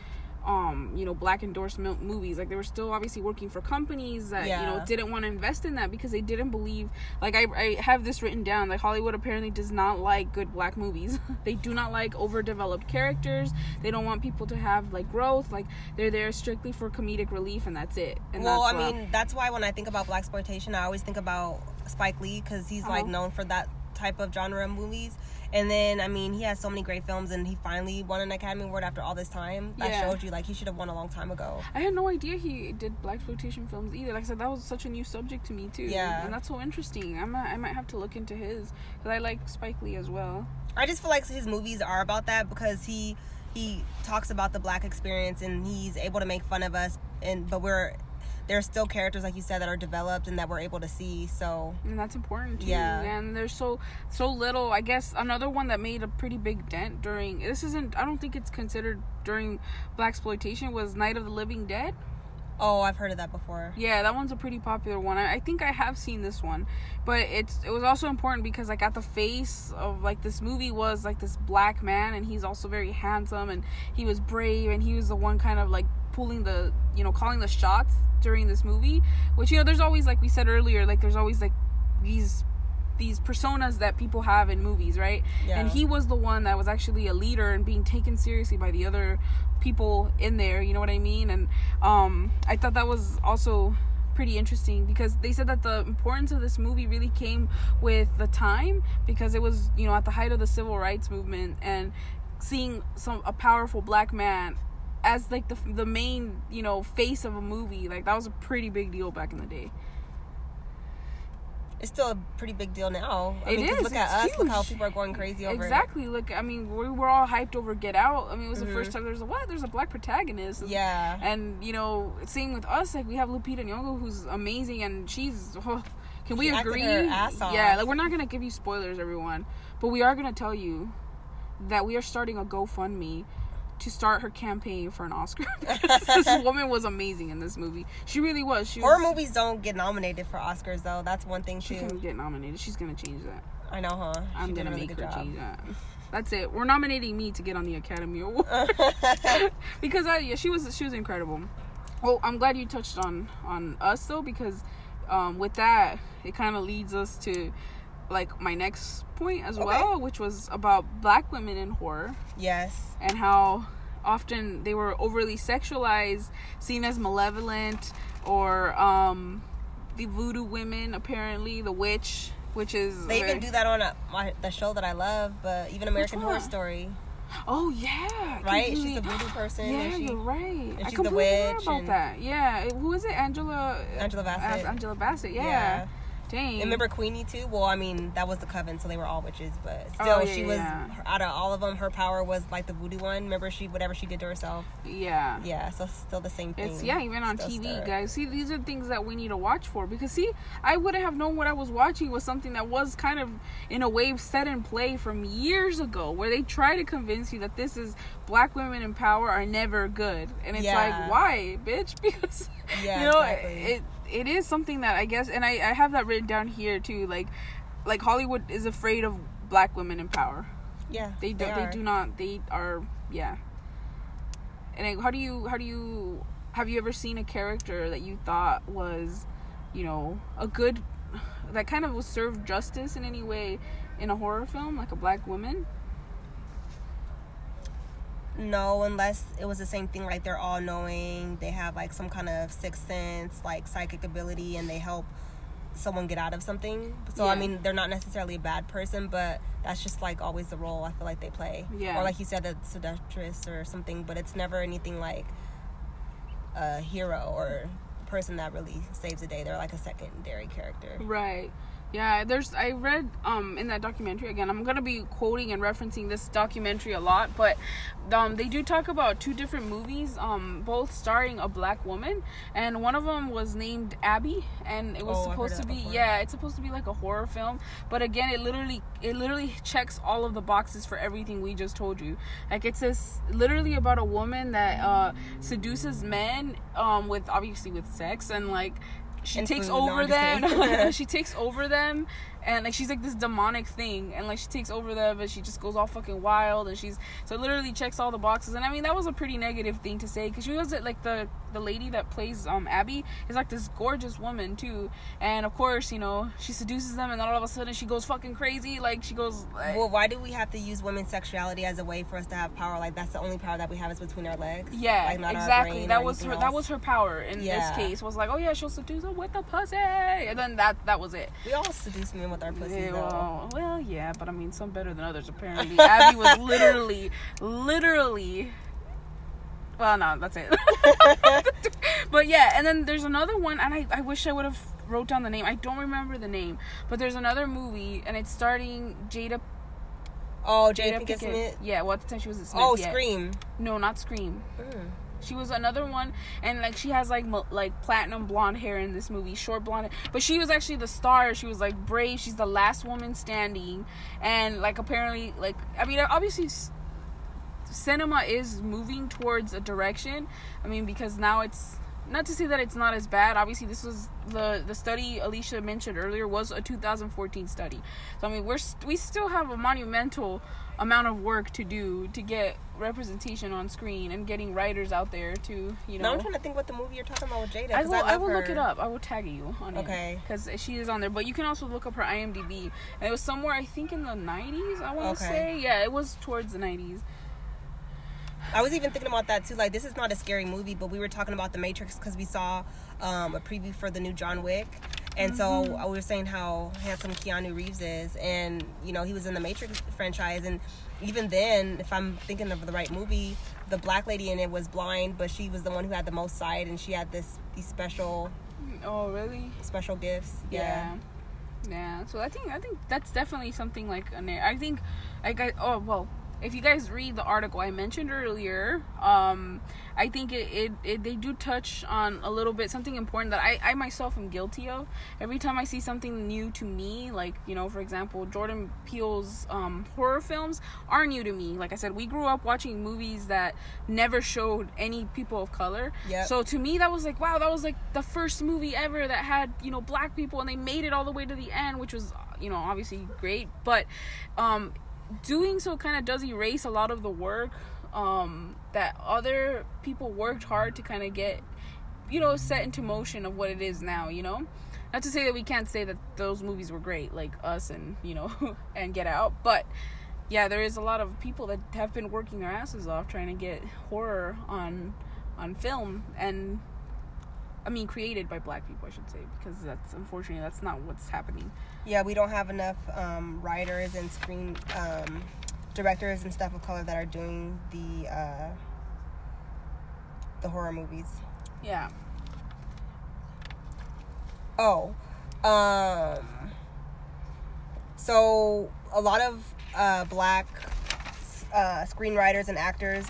um you know black endorsement movies like they were still obviously working for companies that Yeah. you know didn't want to invest in that because they didn't believe like I, I have this written down like hollywood apparently does not like good black movies (laughs) they do not like overdeveloped characters they don't want people to have like growth like they're there strictly for comedic relief and that's it and well, I mean, that's why when I think about blaxploitation, I always think about Spike Lee because he's like Uh-huh. known for that type of genre of movies. And then, I mean, he has so many great films, and he finally won an Academy Award after all this time. That Yeah. shows you like he should have won a long time ago. I had no idea he did blaxploitation films either. Like I said, that was such a new subject to me too. Yeah. and that's so interesting. I might, I might have to look into his because I like Spike Lee as well. I just feel like his movies are about that because he he talks about the black experience and he's able to make fun of us, and but we're there's still characters like you said that are developed and that we're able to see. So and that's important too. Yeah. and there's so so little. I guess another one that made a pretty big dent during this isn't. I don't think it's considered during blaxploitation was Night of the Living Dead. oh, I've heard of that before. Yeah, that one's a pretty popular one. I, I think I have seen this one, but it's it was also important because like at the face of like this movie was like this black man, and he's also very handsome, and he was brave, and he was the one kind of like pulling the you know calling the shots during this movie. Which you know, there's always like we said earlier, like there's always like these these personas that people have in movies, right? Yeah. And he was the one that was actually a leader and being taken seriously by the other people in there, you know what I mean? And um I thought that was also pretty interesting because they said that the importance of this movie really came with the time because it was, you know, at the height of the civil rights movement and seeing some a powerful black man as like the the main, you know, face of a movie, like that was a pretty big deal back in the day. it's still a pretty big deal now. I It mean, is, Look at us. Look how people are going crazy over it. Exactly. Look, I mean, we were all hyped over Get Out. I mean, it was the Mhm. first time there's a what? There's a black protagonist. Yeah. And you know, same with us. Like we have Lupita Nyong'o, who's amazing, and she's. (laughs) oh, can we She acted agree? her ass off. Yeah. Like we're not gonna give you spoilers, everyone, but we are gonna tell you that we are starting a GoFundMe to start her campaign for an Oscar. (laughs) (laughs) this woman was amazing in this movie. She really was. She Horror was, movies don't get nominated for Oscars though. That's one thing She too. can get nominated. She's gonna change that. I know, huh? She I'm gonna really make her job. change that. That's it. We're nominating me to get on the Academy Award (laughs) because I, yeah, she was she was incredible. Well, I'm glad you touched on on us though because um, with that it kind of leads us to like my next point as Okay. well, which was about black women in horror yes. and how often they were overly sexualized, seen as malevolent, or um, the voodoo women apparently the witch, which is They very- even do that on a, my, the show that I love, but even American Horror? Story, Oh yeah, right? completely. She's a voodoo (gasps) person. Yeah, and she, you're right. I she's the completely forgot witch about and- that. Yeah, who is it? Angela. Angela Bassett. Angela Bassett. Yeah. Yeah. Dang. And remember Queenie too? Well, I mean, that was the coven, so they were all witches, but oh, still, Oh, yeah, she was yeah. out of all of them. Her power was like the voodoo one. Remember, she whatever she did to herself. Yeah. Yeah, so still the same thing. It's yeah, even on Still TV, guys. See, these are things that we need to watch for because see, I wouldn't have known what I was watching was something that was kind of in a way set in play from years ago, where they try to convince you that this is black women in power are never good, and it's Yeah. like, why, bitch? (laughs) Because Yeah, you know, exactly. it it is something that I guess, and I I have that written down here too, like like Hollywood is afraid of black women in power. Yeah, They do, they, are. do not. They are yeah. And how do you how do you have you ever seen a character that you thought was, you know, a good that kind of was served justice in any way in a horror film, like a black woman? No, unless it was the same thing. Like they're all knowing. They have like some kind of sixth sense, like psychic ability, and they help someone get out of something. So I mean, they're not necessarily a bad person, but that's just like always the role I feel like they play. Yeah. Or like you said, a seductress or something. But it's never anything like a hero or person that really saves the day. They're like a secondary character. Right. Yeah, there's I read um in that documentary again. I'm gonna be quoting and referencing this documentary a lot, but um they do talk about two different movies, um both starring a black woman, and one of them was named Abby, and it was Oh, supposed to be before. yeah, it's supposed to be like a horror film, but again, it literally it literally checks all of the boxes for everything we just told you. Like it's this literally about a woman that uh seduces men um with obviously with sex and like she And takes. Over them (laughs) (laughs) she takes over them and like she's like this demonic thing and like she takes over them and she just goes all fucking wild and she's so literally checks all the boxes and i mean that was a pretty negative thing to say because she was like the the lady that plays um abby is like this gorgeous woman too and of course you know she seduces them and then all of a sudden she goes fucking crazy like she goes like, Well, why do we have to use women's sexuality as a way for us to have power? Like that's the only power that we have is between our legs. yeah like, exactly that was her anything that was her power in Yeah. this case was like oh yeah she'll seduce them with the pussy and then that that was it We all seduce men with our pussies. Yeah, well, well, yeah, but I mean, some better than others. Apparently, (laughs) Abby was literally, literally. Well, no, that's it. (laughs) but yeah, and then there's another one, and I, I wish I would have wrote down the name. I don't remember the name, but there's another movie, and it's starting Jada. Oh, Jada Pinkett Smith. Yeah, well, at the time she was a Smith. Oh, yeah. Scream. No, not Scream. Mm. She was another one, and like she has like mo- like platinum blonde hair in this movie, short blonde. But she was actually the star. She was like brave. She's the last woman standing, and like apparently, like I mean, obviously, s- cinema is moving towards a direction. I mean, because now it's not to say that it's not as bad. Obviously, this was the the study Alicia mentioned earlier was a 2014 study. So I mean, we're st- we still have a monumental amount of work to do to get representation on screen and getting writers out there to you Now know. I'm trying to think what the movie you're talking about with Jada. I will. I, love will look it up. I will tag you on Okay. it because she is on there. But you can also look up her IMDb. And it was somewhere I think in the 90s. I want to Okay. say yeah, it was towards the 90s. I was even thinking about that too. Like, this is not a scary movie, but we were talking about The Matrix because we saw um, a preview for the new John Wick. And so Mm-hmm. I was saying how handsome Keanu Reeves is. And, you know, he was in the Matrix franchise. And even then, if I'm thinking of the right movie, the black lady in it was blind, but she was the one who had the most sight. And she had this these special, Oh really? special gifts. Yeah. Yeah. So I think I think that's definitely something like an I think I got oh well if you guys read the article I mentioned earlier, um, I think it, it, it they do touch on a little bit something important that I, I myself am guilty of. Every time I see something new to me, like you know, for example, Jordan Peele's um, horror films are new to me. Like I said, we grew up watching movies that never showed any people of color. Yep. So to me, that was like wow, that was like the first movie ever that had you know black people, and they made it all the way to the end, which was you know obviously great. But um, doing so kind of does erase a lot of the work um, that other people worked hard to kind of get you know set into motion of what it is now. You know. Not to say that we can't say that those movies were great, like Us and you know, (laughs) and Get Out, but yeah, there is a lot of people that have been working their asses off trying to get horror on on film and I mean created by black people I should say because that's unfortunately that's not what's happening. Yeah, we don't have enough um, writers and screen um, directors and stuff of color that are doing the uh, the horror movies. Yeah. Oh, um, so a lot of uh, black uh, screenwriters and actors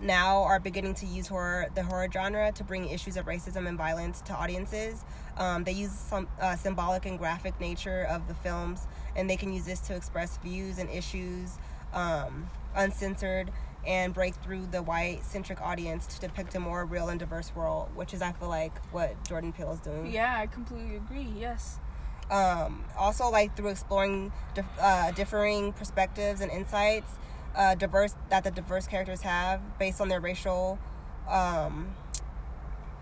now are beginning to use horror, the horror genre, to bring issues of racism and violence to audiences. Um, they use some uh, symbolic and graphic nature of the films, and they can use this to express views and issues um, uncensored and break through the white centric audience to depict a more real and diverse world, which is I feel like what Jordan Peele is doing Yeah, I completely agree. Yes. um, also like through exploring dif- uh, differing perspectives and insights uh, diverse that the diverse characters have based on their racial um,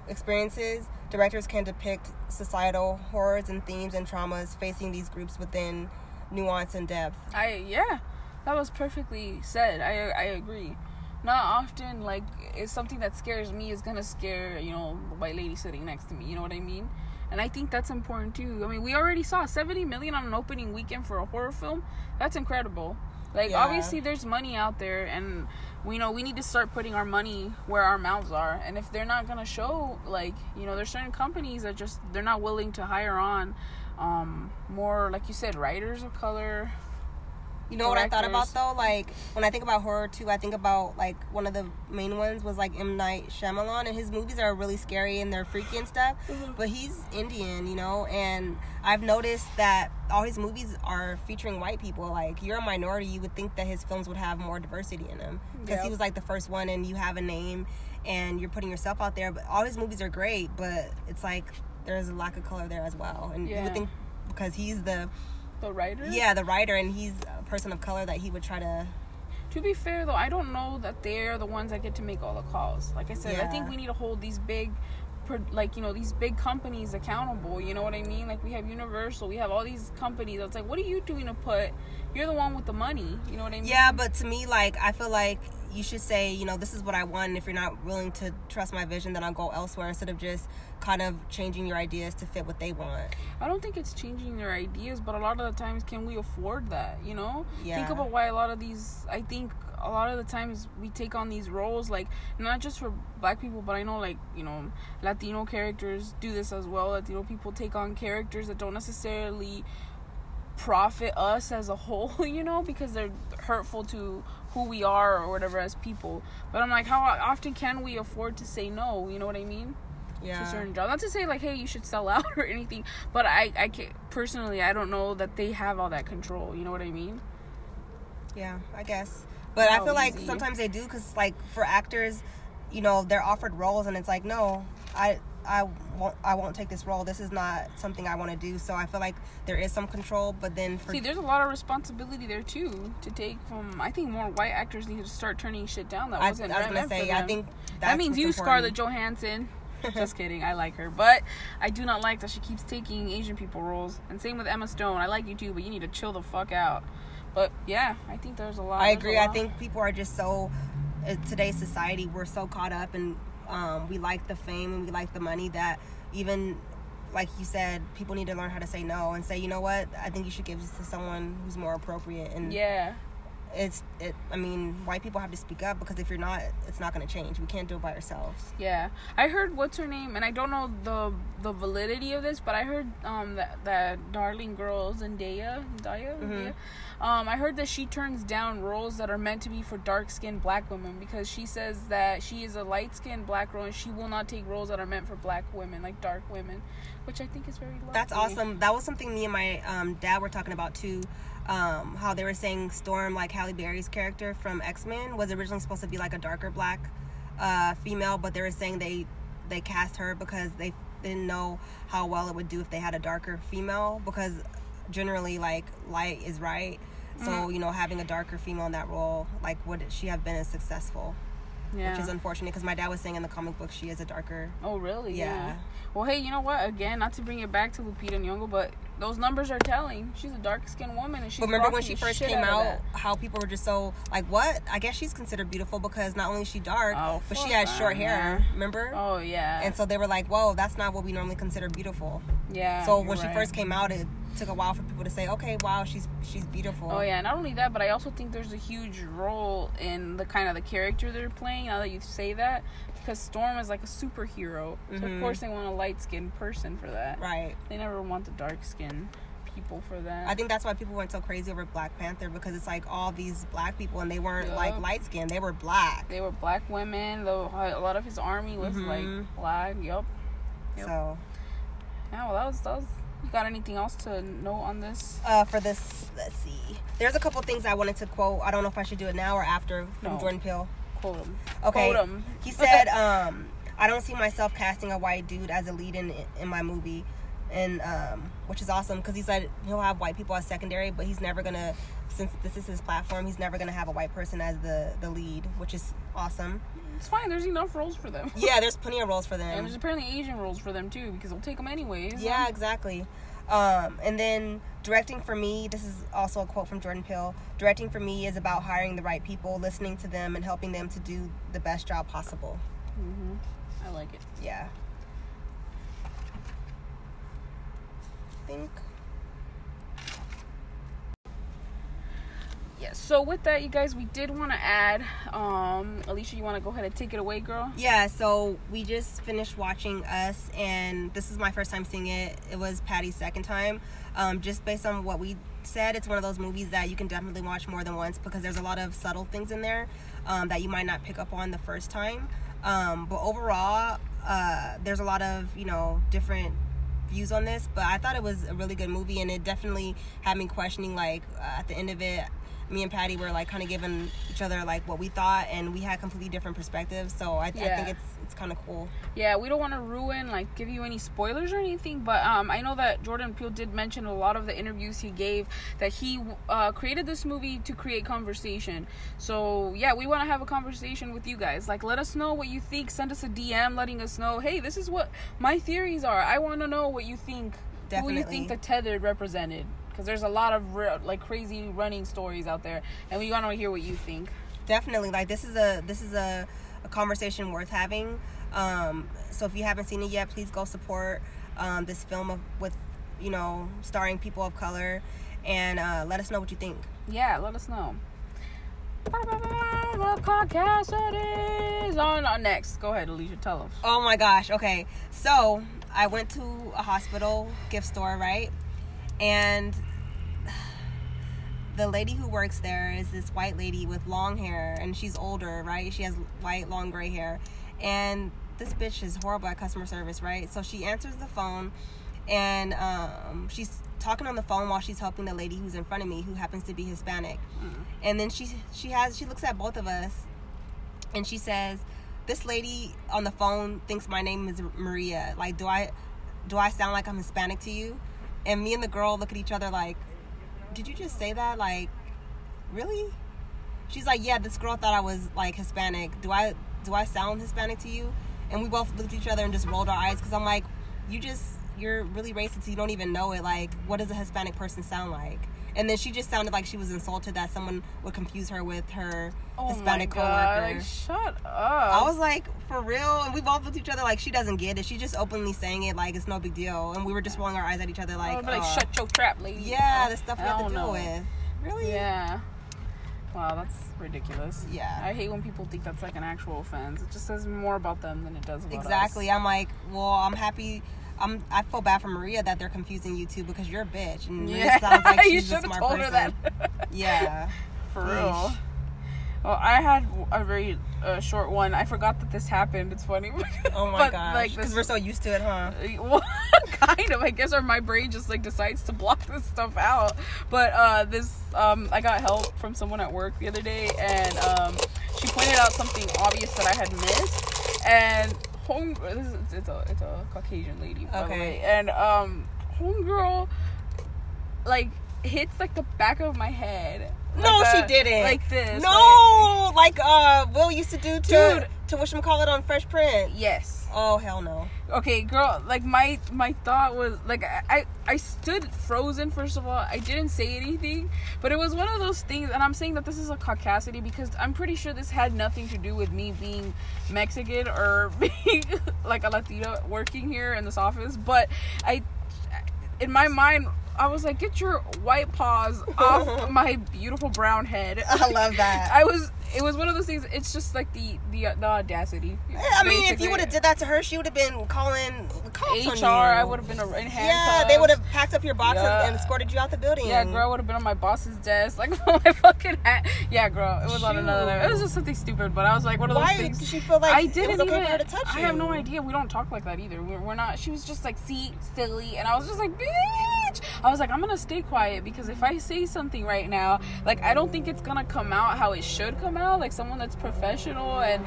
experiences directors can depict societal horrors and themes and traumas facing these groups within nuance and depth I yeah, that was perfectly said. I I agree. Not often like it's something that scares me is gonna scare you know the white lady sitting next to me. You know what I mean? And I think that's important too. I mean, we already saw 70 million on an opening weekend for a horror film. That's incredible. Like Yeah. obviously there's money out there and we know we need to start putting our money where our mouths are. And if they're not going to show like, you know, there's certain companies that just they're not willing to hire on um, more like you said, writers of color. You know what I thought about though? Like when I think about horror too, I think about like one of the main ones was like M Night Shyamalan, and his movies are really scary and they're freaky and stuff. Mm-hmm. But he's Indian, you know, and I've noticed that all his movies are featuring white people. Like you're a minority, you would think that his films would have more diversity in them because he was like the first one, and you have a name and you're putting yourself out there. But all his movies are great, but it's like there's a lack of color there as well, and you would think because he's the The writer. yeah the writer and he's a person of color that he would try to To be fair though, I don't know that they're the ones that get to make all the calls. Like I said, I think we need to hold these big like you know these big companies accountable you know what i mean like we have universal we have all these companies that's like what are you doing to put you're the one with the money you know what i mean Yeah, but to me, like I feel like you should say, you know, this is what I want. And if you're not willing to trust my vision, then I'll go elsewhere instead of just kind of changing your ideas to fit what they want. I don't think it's changing their ideas, but a lot of the times, can we afford that? You know, Yeah. think about why a lot of these. I think a lot of the times we take on these roles, like not just for black people, but I know like you know Latino characters do this as well. Latino people take on characters that don't necessarily profit us as a whole, (laughs) you know, because they're hurtful to who we are or whatever as people. But I'm like, how often can we afford to say no? You know what I mean? To Yeah. certain jobs. Not to say like, hey, you should sell (laughs) out or anything, but I, I can personally, I don't know that they have all that control. You know what I mean? Yeah, I guess. But I feel like sometimes they do because, like, for actors, you know, they're offered roles and it's like, no, I. I won't. I won't take this role. This is not something I want to do. So I feel like there is some control, but then for See, there's a lot of responsibility there too to take from. I think more white actors need to start turning shit down. That was I, I wasn't was gonna say, I think that means you, important. Scarlett Johansson. Just kidding. I like her, but I do not like that she keeps taking Asian people roles. And same with Emma Stone. I like you too, but you need to chill the fuck out. But yeah, I think there's a lot. I agree. I think people are just so in today's society we're so caught up and um, we like the fame and we like the money that even like you said, people need to learn how to say no and say, you know what, I think you should give this to someone who's more appropriate. And Yeah. It's it. I mean, white people have to speak up because if you're not, it's not going to change. We can't do it by ourselves. Yeah, I heard what's her name, and I don't know the the validity of this, but I heard um that that darling girl Zendaya, Zendaya, Mhm. Zendaya? um I heard that she turns down roles that are meant to be for dark skinned black women because she says that she is a light skinned black girl and she will not take roles that are meant for black women, like dark women, which I think is very lovely. That's awesome. That was something me and my um, dad were talking about too. Um, how they were saying Storm, like Halle Berry's character from X Men, was originally supposed to be like a darker black uh, female, but they were saying they they cast her because they didn't know how well it would do if they had a darker female because generally like light is right. So Mhm. you know having a darker female in that role, like would she have been as successful? Yeah. Which is unfortunate because my dad was saying in the comic book she is a darker. Oh really? Yeah. Well, hey, you know what? Again, not to bring it back to Lupita Nyong'o, but those numbers are telling. She's a dark skinned woman, and she's But remember when she first came of out, how people were just so like, what? I guess she's considered beautiful because not only is she dark, Oh, but she has that, short hair. man. Remember? Oh yeah. And so they were like, whoa, that's not what we normally consider beautiful. yeah. so when she right. first came out, it took a while for people to say, okay, wow, she's she's beautiful. Oh yeah, not only that, but I also think there's a huge role in the kind of the character they're playing. Now that you say that, because Storm is like a superhero, so of Mhm. course they want a light skinned person for that. Right. They never want the dark skinned people for that. I think that's why people went so crazy over Black Panther because it's like all these black people and they weren't Yup. like light skinned, they were black. they were black women. Though a lot of his army was Mhm. like black. Yup. Yep. So Yeah. Well, that was that was. You got anything else to know on this? uh, for this, let's see. There's a couple things I wanted to quote. I don't know if I should do it now or after from No. Jordan Peele. Quote him. Okay. Quote him. He (laughs) said, um, I don't see myself casting a white dude as a lead in in my movie. And um, which is awesome because he said he'll have white people as secondary, but he's never gonna, since this is his platform, he's never gonna have a white person as the the lead, which is awesome. It's fine. There's enough roles for them. Yeah, there's (laughs) plenty of roles for them. And there's apparently Asian roles for them too, because they'll take them anyways. Yeah, exactly. Um, and then directing for me, this is also a quote from Jordan Peele. Directing for me is about hiring the right people, listening to them, and helping them to do the best job possible. hmm I like it. Yeah. I think. So with that, you guys, we did want to add. Um, Alicia, you want to go ahead and take it away, girl? Yeah, so we just finished watching Us, and this is my first time seeing it. It was Patty's second time. Um, just based on what we said, it's one of those movies that you can definitely watch more than once because there's a lot of subtle things in there um, that you might not pick up on the first time. Um, but overall, uh, there's a lot of you know different views on this. But I thought it was a really good movie, and it definitely had me questioning. Like uh, at the end of it, me and Patty were like kind of giving each other like what we thought, and we had completely different perspectives. So I, Yeah. I think it's it's kind of cool. Yeah, we don't want to ruin like give you any spoilers or anything, but um, I know that Jordan Peele did mention a lot of the interviews he gave that he uh, created this movie to create conversation. So yeah, we want to have a conversation with you guys. Like, let us know what you think. Send us a DM, letting us know, hey, this is what my theories are. I want to know what you think. Who you think the tethered represented? Because there's a lot of re- like crazy running stories out there, and we want to hear what you think. definitely like this is a this is a, a conversation worth having um so if you haven't seen it yet please go support um this film of with you know starring people of color and uh let us know what you think Yeah, let us know. The podcast it is on, on next. Go ahead, Alicia. Tell us. oh my gosh okay so i went to a hospital gift store right and (sighs) the lady who works there is this white lady with long hair and she's older right? She has white long gray hair. And this bitch is horrible at customer service right? So she answers the phone and um, she's talking on the phone while she's helping the lady who's in front of me who happens to be hispanic. And then she she has she looks at both of us and she says this lady on the phone thinks my name is maria. Like do i do i sound like i'm hispanic to you and me and the girl look at each other like did you just say that? Like really? She's like yeah this girl thought i was like hispanic. Do i do i sound hispanic to you? And we both looked at each other and just rolled our eyes because i'm like you just you're really racist. You don't even know it. Like what does a hispanic person sound like and then she just sounded like she was insulted that someone would confuse her with her Oh hispanic my god! coworker Like, shut up. I was like, for real? And we both looked at each other like she doesn't get it. She's just openly saying it like it's no big deal. And we were just rolling our eyes at each other like, would be like, uh, shut your trap, lady. yeah, Oh, the stuff we have to deal know. with. Really? Yeah. Wow, that's ridiculous. Yeah. I hate when people think that's like an actual offense. It just says more about them than it does about Exactly. us. I'm like, well, I'm happy. I'm. I feel bad for Maria that they're confusing you too because you're a bitch and Maria Yeah, sounds like (laughs) you she's should a smart told person. her that. (laughs) Yeah. For real. Well, I had a very uh, short one. I forgot that this happened. It's funny. (laughs) Oh my But, gosh. Like Because this, we're so used to it, huh? well, kind of. I guess, or my brain just like decides to block this stuff out. But uh, this, um, I got help from someone at work the other day, and um, she pointed out something obvious that I had missed. And home, this is it's a it's a Caucasian lady, by the Okay. way. And um, homegirl, like hits like the back of my head. No, Like she didn't. Like this. No, like uh, Will used to do to Dude. To wish him call it on Fresh Prince. Yes. Oh hell no. okay girl like my my thought was like I, I i stood frozen first of all i didn't say anything but it was one of those things and i'm saying that this is a caucasity because i'm pretty sure this had nothing to do with me being mexican or (laughs) being like a latina working here in this office but i in my mind i was like get your white paws off (laughs) my beautiful brown head I love that. (laughs) i was it was one of those things it's just like the the, the audacity I mean, if you would have did that to her, she would have been calling the cops on HR. I would have been in handcuffs. Yeah, they would have packed up your box and- Yeah. and escorted you out the building. Yeah, girl would have been on my boss's desk, like (laughs) my fucking hat. Yeah, girl, it was on another. level. It was just something stupid, but I was like, one of those Why things. did she feel like I didn't okay even. to touch I you? have no idea. We don't talk like that either. We're, we're not. She was just like, see, silly, and I was just like, bitch. I was like, I'm gonna stay quiet because if I say something right now, like, I don't think it's gonna come out how it should come out. Like someone that's professional and,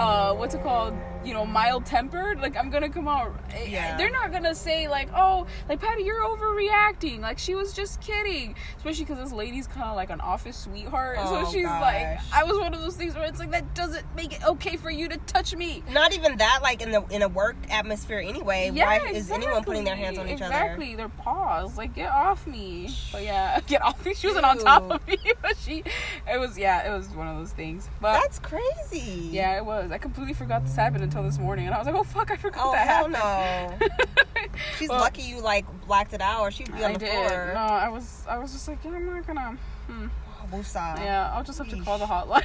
uh, what's it called? You know, mild tempered. Like I'm gonna come out. Yeah. They're not gonna say like, oh, like Patty, you're overreacting. Like she was just kidding. Especially because this lady's kind of like an office sweetheart. Oh, so she's like. I was one of those things where it's like that doesn't make it okay for you to touch me. Not even that, like in the in a work atmosphere anyway. Yeah, Why is anyone putting their hands on each other? Exactly, their paws. Like, get off me. But yeah, (laughs) get off me. She wasn't on top of me, (laughs) but she. It was yeah, it was one of those things. But That's crazy. yeah, it was. I completely forgot this happened until this morning, and I was like, "Oh fuck, I forgot Oh that hell happened." no! (laughs) She's Well, lucky you like blacked it out, or she'd be on I the did. floor. No, I was. I was just like, yeah, I'm not gonna. Hmm. Woosah. Yeah, I'll just have to call the hotline.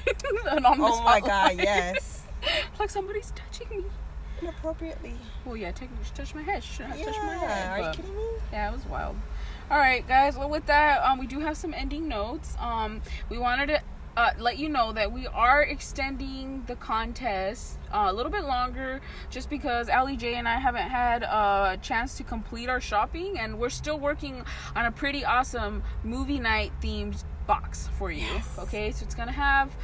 (laughs) anonymous Oh my hotline. god, (laughs) yes. like somebody's touching me. Inappropriately. Well, yeah, technically, she touched my head. She shouldn't have Yeah. touched my head. Are you kidding me? Yeah, it was wild. All right, guys. Well, with that, um, we do have some ending notes. Um, we wanted to uh, let you know that we are extending the contest uh, a little bit longer, just because Ali J and I haven't had a chance to complete our shopping, and we're still working on a pretty awesome movie night themed box for you. Okay, so it's gonna have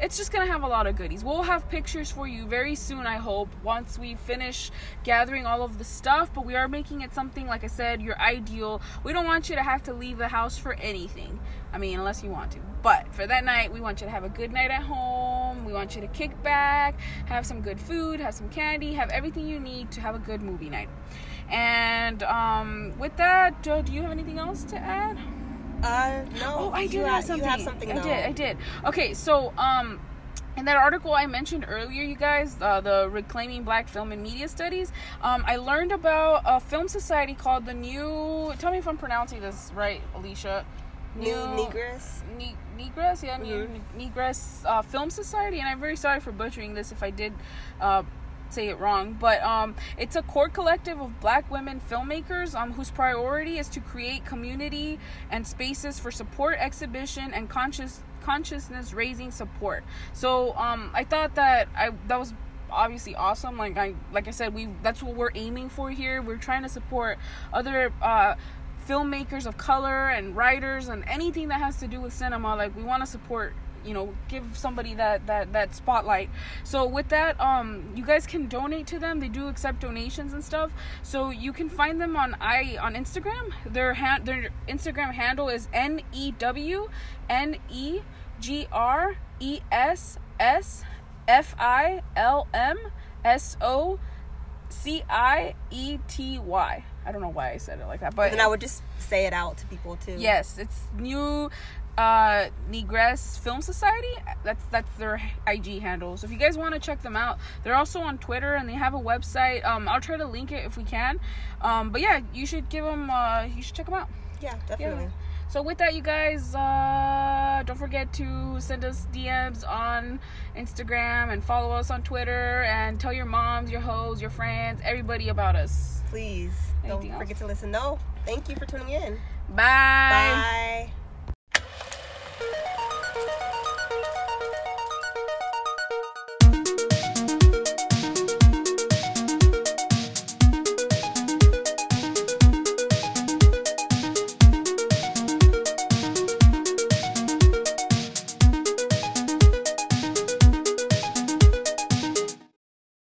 it's just gonna have a lot of goodies. We'll have pictures for you very soon, I hope, once we finish gathering all of the stuff. But we are making it something, like I said, your ideal. We don't want you to have to leave the house for anything. I mean, unless you want to. But for that night, we want you to have a good night at home. We want you to kick back, have some good food, have some candy, have everything you need to have a good movie night. And um, with that, do you have anything else to add? Uh, no. Oh, I you did ha- have something. You have something. I though. did. I did. Okay, so um, in that article I mentioned earlier, you guys, uh, the Reclaiming Black Film and Media Studies, um, I learned about a film society called the New. Tell me if I'm pronouncing this right, Alicia. New Negress. Ne- Negress, yeah, New Negress uh, Film Society, and I'm very sorry for butchering this if I did uh, say it wrong, but um, it's a core collective of Black women filmmakers um, whose priority is to create community and spaces for support, exhibition, and conscious consciousness raising support. So um, I thought that I that was obviously awesome. Like i like i said we that's what we're aiming for here. We're trying to support other uh filmmakers of color and writers and anything that has to do with cinema. Like we want to support you know give somebody that that that spotlight. So with that um you guys can donate to them. They do accept donations and stuff. So you can find them on i on instagram. Their hand their instagram handle is n e w n e g r e s s f i l m s o c i e t y. I don't know why i said it like that but And then I would just say it out to people too. Yes, it's new uh Negress Film Society. That's that's their IG handle. So if you guys want to check them out, they're also on Twitter and they have a website. Um I'll try to link it if we can. Um but yeah, you should give them uh you should check them out. Yeah, definitely. So with that, you guys, uh, don't forget to send us DMs on Instagram and follow us on Twitter and tell your moms, your hoes, your friends, everybody about us. Please Anything don't else? forget to listen. No, thank you for tuning in. Bye. Bye.